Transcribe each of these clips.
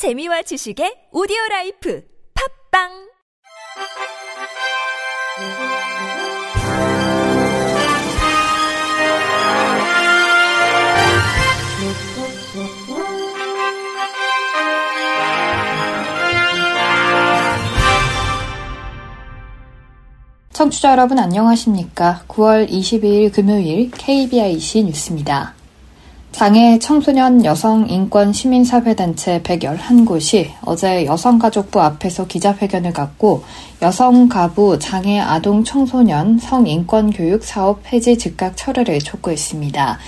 재미와 지식의 오디오 라이프 팝빵 청취자 여러분 안녕하십니까? 9월 22일 금요일 KBIC 뉴스입니다. 장애 청소년 여성 인권 시민사회단체 111곳이 어제 여성가족부 앞에서 기자회견을 갖고 여성 가부 장애 아동 청소년 성인권 교육 사업 폐지 즉각 철회를 촉구했습니다.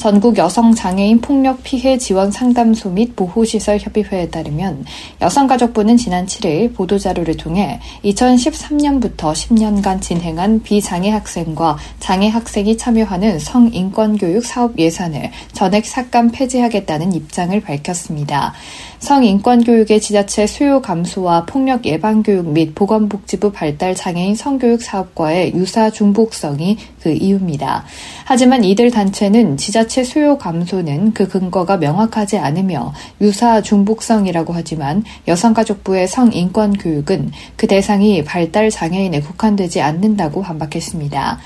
전국 여성 장애인 폭력 피해 지원 상담소 및 보호시설 협의회에 따르면 여성가족부는 지난 7일 보도자료를 통해 2013년부터 10년간 진행한 비장애 학생과 장애 학생이 참여하는 성인권교육 사업 예산을 전액 삭감 폐지하겠다는 입장을 밝혔습니다. 성인권 교육의 지자체 수요 감소와 폭력 예방 교육 및 보건복지부 발달 장애인 성교육 사업과의 유사 중복성이 그 이유입니다. 하지만 이들 단체는 지자체 수요 감소는 그 근거가 명확하지 않으며 유사 중복성이라고 하지만 여성가족부의 성인권 교육은 그 대상이 발달 장애인에 국한되지 않는다고 반박했습니다.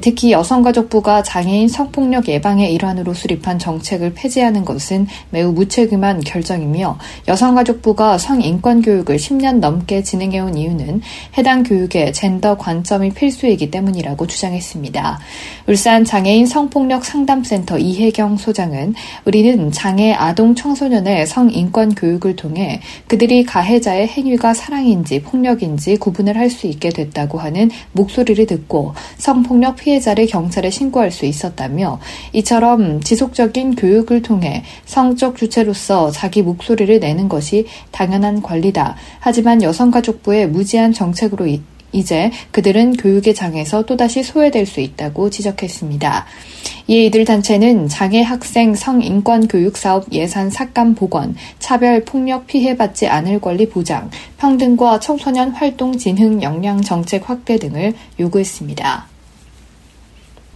특히 여성가족부가 장애인 성폭력 예방의 일환으로 수립한 정책을 폐지하는 것은 매우 무책임한 결정이며 여성가족부가 성인권 교육을 10년 넘게 진행해온 이유는 해당 교육의 젠더 관점이 필수이기 때문이라고 주장했습니다. 울산 장애인 성폭력 상담센터 이 혜경 소장은 우리는 장애 아동 청소년의 성인권 교육을 통해 그들이 가해자의 행위가 사랑인지 폭력인지 구분을 할 수 있게 됐다고 하는 목소리를 듣고 성폭력 피해자를 경찰에 신고할 수 있었다며 이처럼 지속적인 교육을 통해 성적 주체로서 자기 목소리를 내는 것이 당연한 권리다. 하지만 여성가족부의 무지한 정책으로 이제 그들은 교육의 장에서 또다시 소외될 수 있다고 지적했습니다. 이에 이들 단체는 장애 학생 성인권 교육 사업 예산 삭감 복원, 차별 폭력 피해받지 않을 권리 보장, 평등과 청소년 활동 진흥 역량 정책 확대 등을 요구했습니다.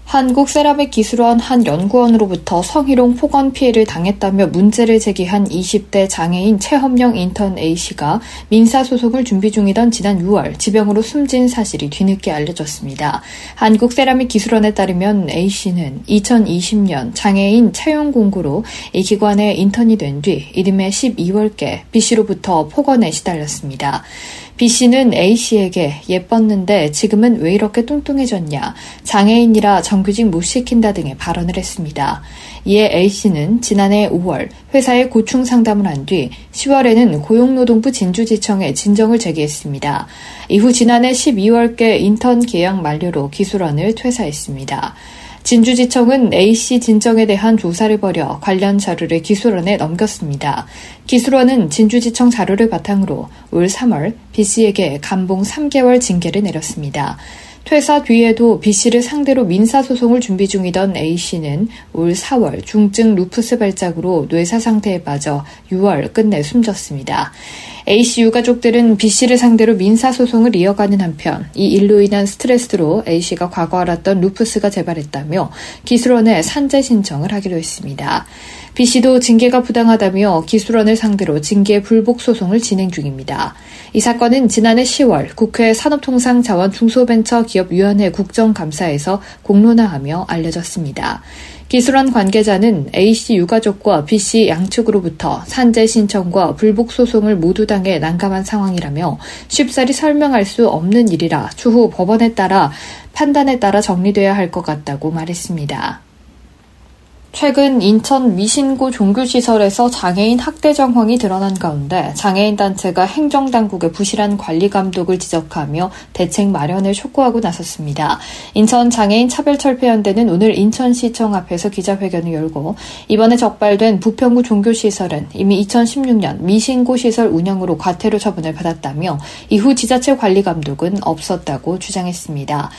한국 세라믹 기술원 한 연구원으로부터 성희롱 폭언 피해를 당했다며 문제를 제기한 20대 장애인 최험령 인턴 A씨가 민사소송을 준비 중이던 지난 6월 지병으로 숨진 사실이 뒤늦게 알려졌습니다. 한국 세라믹 기술원에 따르면 A씨는 2020년 장애인 채용 공고로 이 기관에 인턴이 된 뒤 이듬해 12월께 B씨로부터 폭언에 시달렸습니다. B 씨는 A 씨에게 예뻤는데 지금은 왜 이렇게 뚱뚱해졌냐, 장애인이라 정규직 못 시킨다 등의 발언을 했습니다. 이에 A 씨는 지난해 5월 회사에 고충 상담을 한 뒤 10월에는 고용노동부 진주지청에 진정을 제기했습니다. 이후 지난해 12월께 인턴 계약 만료로 기술원을 퇴사했습니다. 진주지청은 A씨 진정에 대한 조사를 벌여 관련 자료를 기술원에 넘겼습니다. 기술원은 진주지청 자료를 바탕으로 올 3월 B씨에게 감봉 3개월 징계를 내렸습니다. 퇴사 뒤에도 B씨를 상대로 민사소송을 준비 중이던 A씨는 올 4월 중증 루푸스 발작으로 뇌사 상태에 빠져 6월 끝내 숨졌습니다. A씨 유가족들은 B씨를 상대로 민사소송을 이어가는 한편 이 일로 인한 스트레스로 A씨가 과거 알았던 루푸스가 재발했다며 기술원에 산재 신청을 하기로 했습니다. B씨도 징계가 부당하다며 기술원을 상대로 징계 불복 소송을 진행 중입니다. 이 사건은 지난해 10월 국회 산업통상자원중소벤처기업위원회 국정감사에서 공론화하며 알려졌습니다. 기술원 관계자는 A씨 유가족과 B씨 양측으로부터 산재 신청과 불복 소송을 모두 당해 난감한 상황이라며 쉽사리 설명할 수 없는 일이라 추후 법원에 따라 판단에 따라 정리돼야 할 것 같다고 말했습니다. 최근 인천 미신고 종교시설에서 장애인 학대 정황이 드러난 가운데 장애인 단체가 행정당국의 부실한 관리 감독을 지적하며 대책 마련을 촉구하고 나섰습니다. 인천 장애인 차별철폐연대는 오늘 인천시청 앞에서 기자회견을 열고 이번에 적발된 부평구 종교시설은 이미 2016년 미신고 시설 운영으로 과태료 처분을 받았다며 이후 지자체 관리 감독은 없었다고 주장했습니다.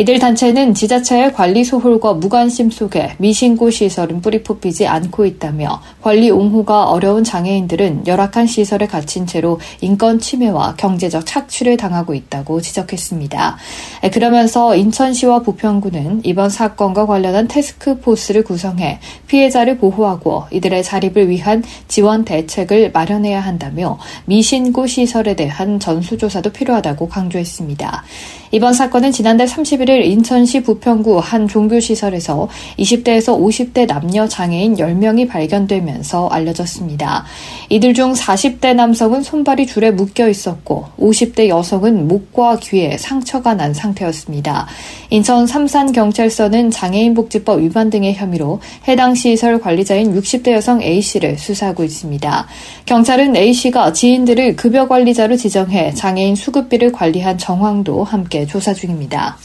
이들 단체는 지자체의 관리 소홀과 무관심 속에 미신고 시설은 뿌리 뽑히지 않고 있다며 관리 옹호가 어려운 장애인들은 열악한 시설에 갇힌 채로 인권 침해와 경제적 착취를 당하고 있다고 지적했습니다. 그러면서 인천시와 부평구는 이번 사건과 관련한 테스크포스를 구성해 피해자를 보호하고 이들의 자립을 위한 지원 대책을 마련해야 한다며 미신고 시설에 대한 전수조사도 필요하다고 강조했습니다. 이번 사건은 지난달 31일 인천시 부평구 한 종교시설에서 20대에서 50대 남녀 장애인 10명이 발견되면서 알려졌습니다. 이들 중 40대 남성은 손발이 줄에 묶여 있었고 50대 여성은 목과 귀에 상처가 난 상태였습니다. 인천 삼산경찰서는 장애인복지법 위반 등의 혐의로 해당 시설 관리자인 60대 여성 A씨를 수사하고 있습니다. 경찰은 A씨가 지인들을 급여 관리자로 지정해 장애인 수급비를 관리한 정황도 함께 조사 중입니다.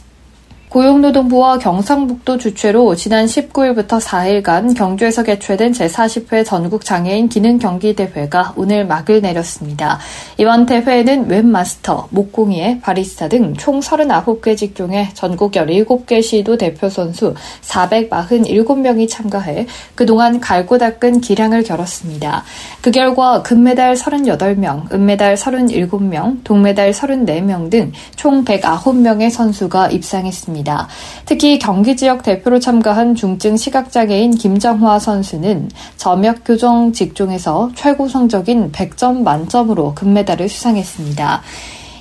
고용노동부와 경상북도 주최로 지난 19일부터 4일간 경주에서 개최된 제40회 전국장애인 기능경기대회가 오늘 막을 내렸습니다. 이번 대회에는 웹마스터, 목공이의 바리스타 등 총 39개 직종의 전국 17개 시도 대표 선수 447명이 참가해 그동안 갈고 닦은 기량을 겨뤘습니다. 그 결과 금메달 38명, 은메달 37명, 동메달 34명 등 총 109명의 선수가 입상했습니다. 있습니다. 특히 경기 지역 대표로 참가한 중증 시각장애인 김정화 선수는 점역 교정 직종에서 최고 성적인 100점 만점으로 금메달을 수상했습니다.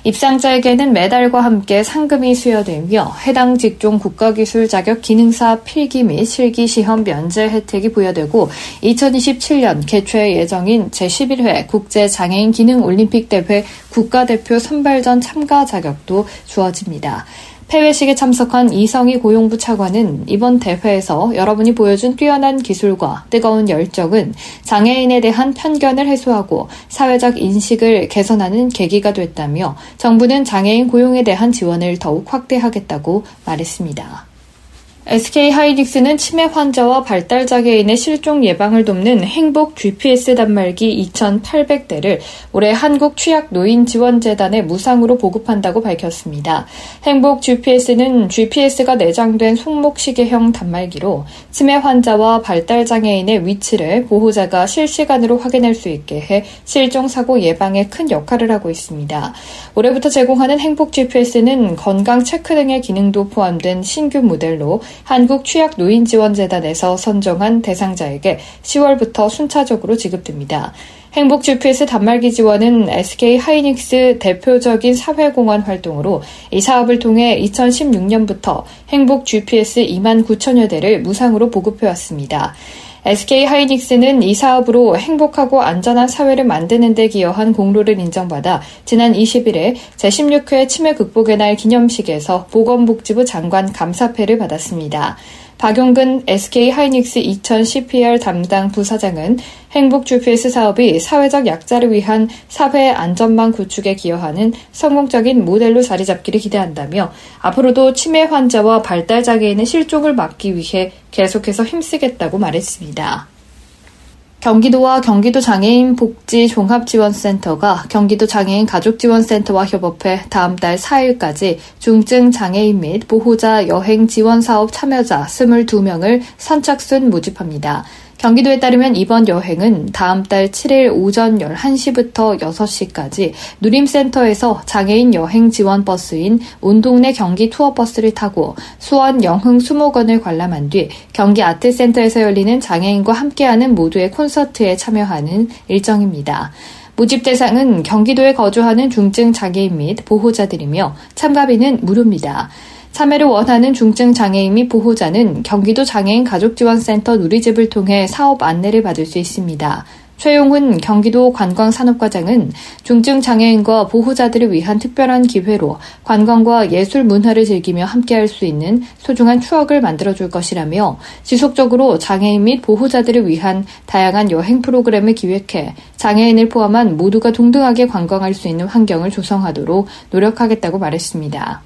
입상자에게는 메달과 함께 상금이 수여되며 해당 직종 국가기술 자격 기능사 필기 및 실기 시험 면제 혜택이 부여되고 2027년 개최 예정인 제11회 국제장애인 기능 올림픽 대회 국가대표 선발전 참가 자격도 주어집니다. 폐회식에 참석한 이성희 고용부 차관은 이번 대회에서 여러분이 보여준 뛰어난 기술과 뜨거운 열정은 장애인에 대한 편견을 해소하고 사회적 인식을 개선하는 계기가 됐다며 정부는 장애인 고용에 대한 지원을 더욱 확대하겠다고 말했습니다. SK 하이닉스는 치매 환자와 발달 장애인의 실종 예방을 돕는 행복 GPS 단말기 2,800대를 올해 한국 취약 노인 지원 재단에 무상으로 보급한다고 밝혔습니다. 행복 GPS는 GPS가 내장된 손목 시계형 단말기로 치매 환자와 발달 장애인의 위치를 보호자가 실시간으로 확인할 수 있게 해 실종 사고 예방에 큰 역할을 하고 있습니다. 올해부터 제공하는 행복 GPS는 건강 체크 등의 기능도 포함된 신규 모델로 한국 취약노인지원재단에서 선정한 대상자에게 10월부터 순차적으로 지급됩니다. 행복 GPS 단말기 지원은 SK 하이닉스 대표적인 사회공헌 활동으로 이 사업을 통해 2016년부터 행복 GPS 2만 9천여 대를 무상으로 보급해왔습니다. SK 하이닉스는 이 사업으로 행복하고 안전한 사회를 만드는 데 기여한 공로를 인정받아 지난 20일에 제16회 치매 극복의 날 기념식에서 보건복지부 장관 감사패를 받았습니다. 박용근 SK 하이닉스 2000 CPR 담당 부사장은 행복 GPS 사업이 사회적 약자를 위한 사회 안전망 구축에 기여하는 성공적인 모델로 자리 잡기를 기대한다며 앞으로도 치매 환자와 발달 장애인의 실종을 막기 위해 계속해서 힘쓰겠다고 말했습니다. 경기도와 경기도 장애인 복지 종합지원센터가 경기도 장애인 가족지원센터와 협업해 다음 달 4일까지 중증 장애인 및 보호자 여행 지원 사업 참여자 22명을 선착순 모집합니다. 경기도에 따르면 이번 여행은 다음 달 7일 오전 11시부터 6시까지 누림센터에서 장애인 여행 지원 버스인 온동네 경기 투어 버스를 타고 수원 영흥 수목원을 관람한 뒤 경기 아트센터에서 열리는 장애인과 함께하는 모두의 콘서트에 참여하는 일정입니다. 모집 대상은 경기도에 거주하는 중증 장애인 및 보호자들이며 참가비는 무료입니다. 참여를 원하는 중증 장애인 및 보호자는 경기도 장애인 가족지원센터 누리집을 통해 사업 안내를 받을 수 있습니다. 최용훈 경기도 관광산업과장은 중증 장애인과 보호자들을 위한 특별한 기회로 관광과 예술 문화를 즐기며 함께할 수 있는 소중한 추억을 만들어줄 것이라며 지속적으로 장애인 및 보호자들을 위한 다양한 여행 프로그램을 기획해 장애인을 포함한 모두가 동등하게 관광할 수 있는 환경을 조성하도록 노력하겠다고 말했습니다.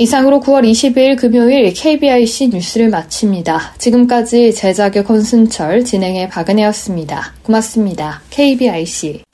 이상으로 9월 22일 금요일 KBIC 뉴스를 마칩니다. 지금까지 제작의 권순철, 진행의 박은혜였습니다. 고맙습니다. KBIC.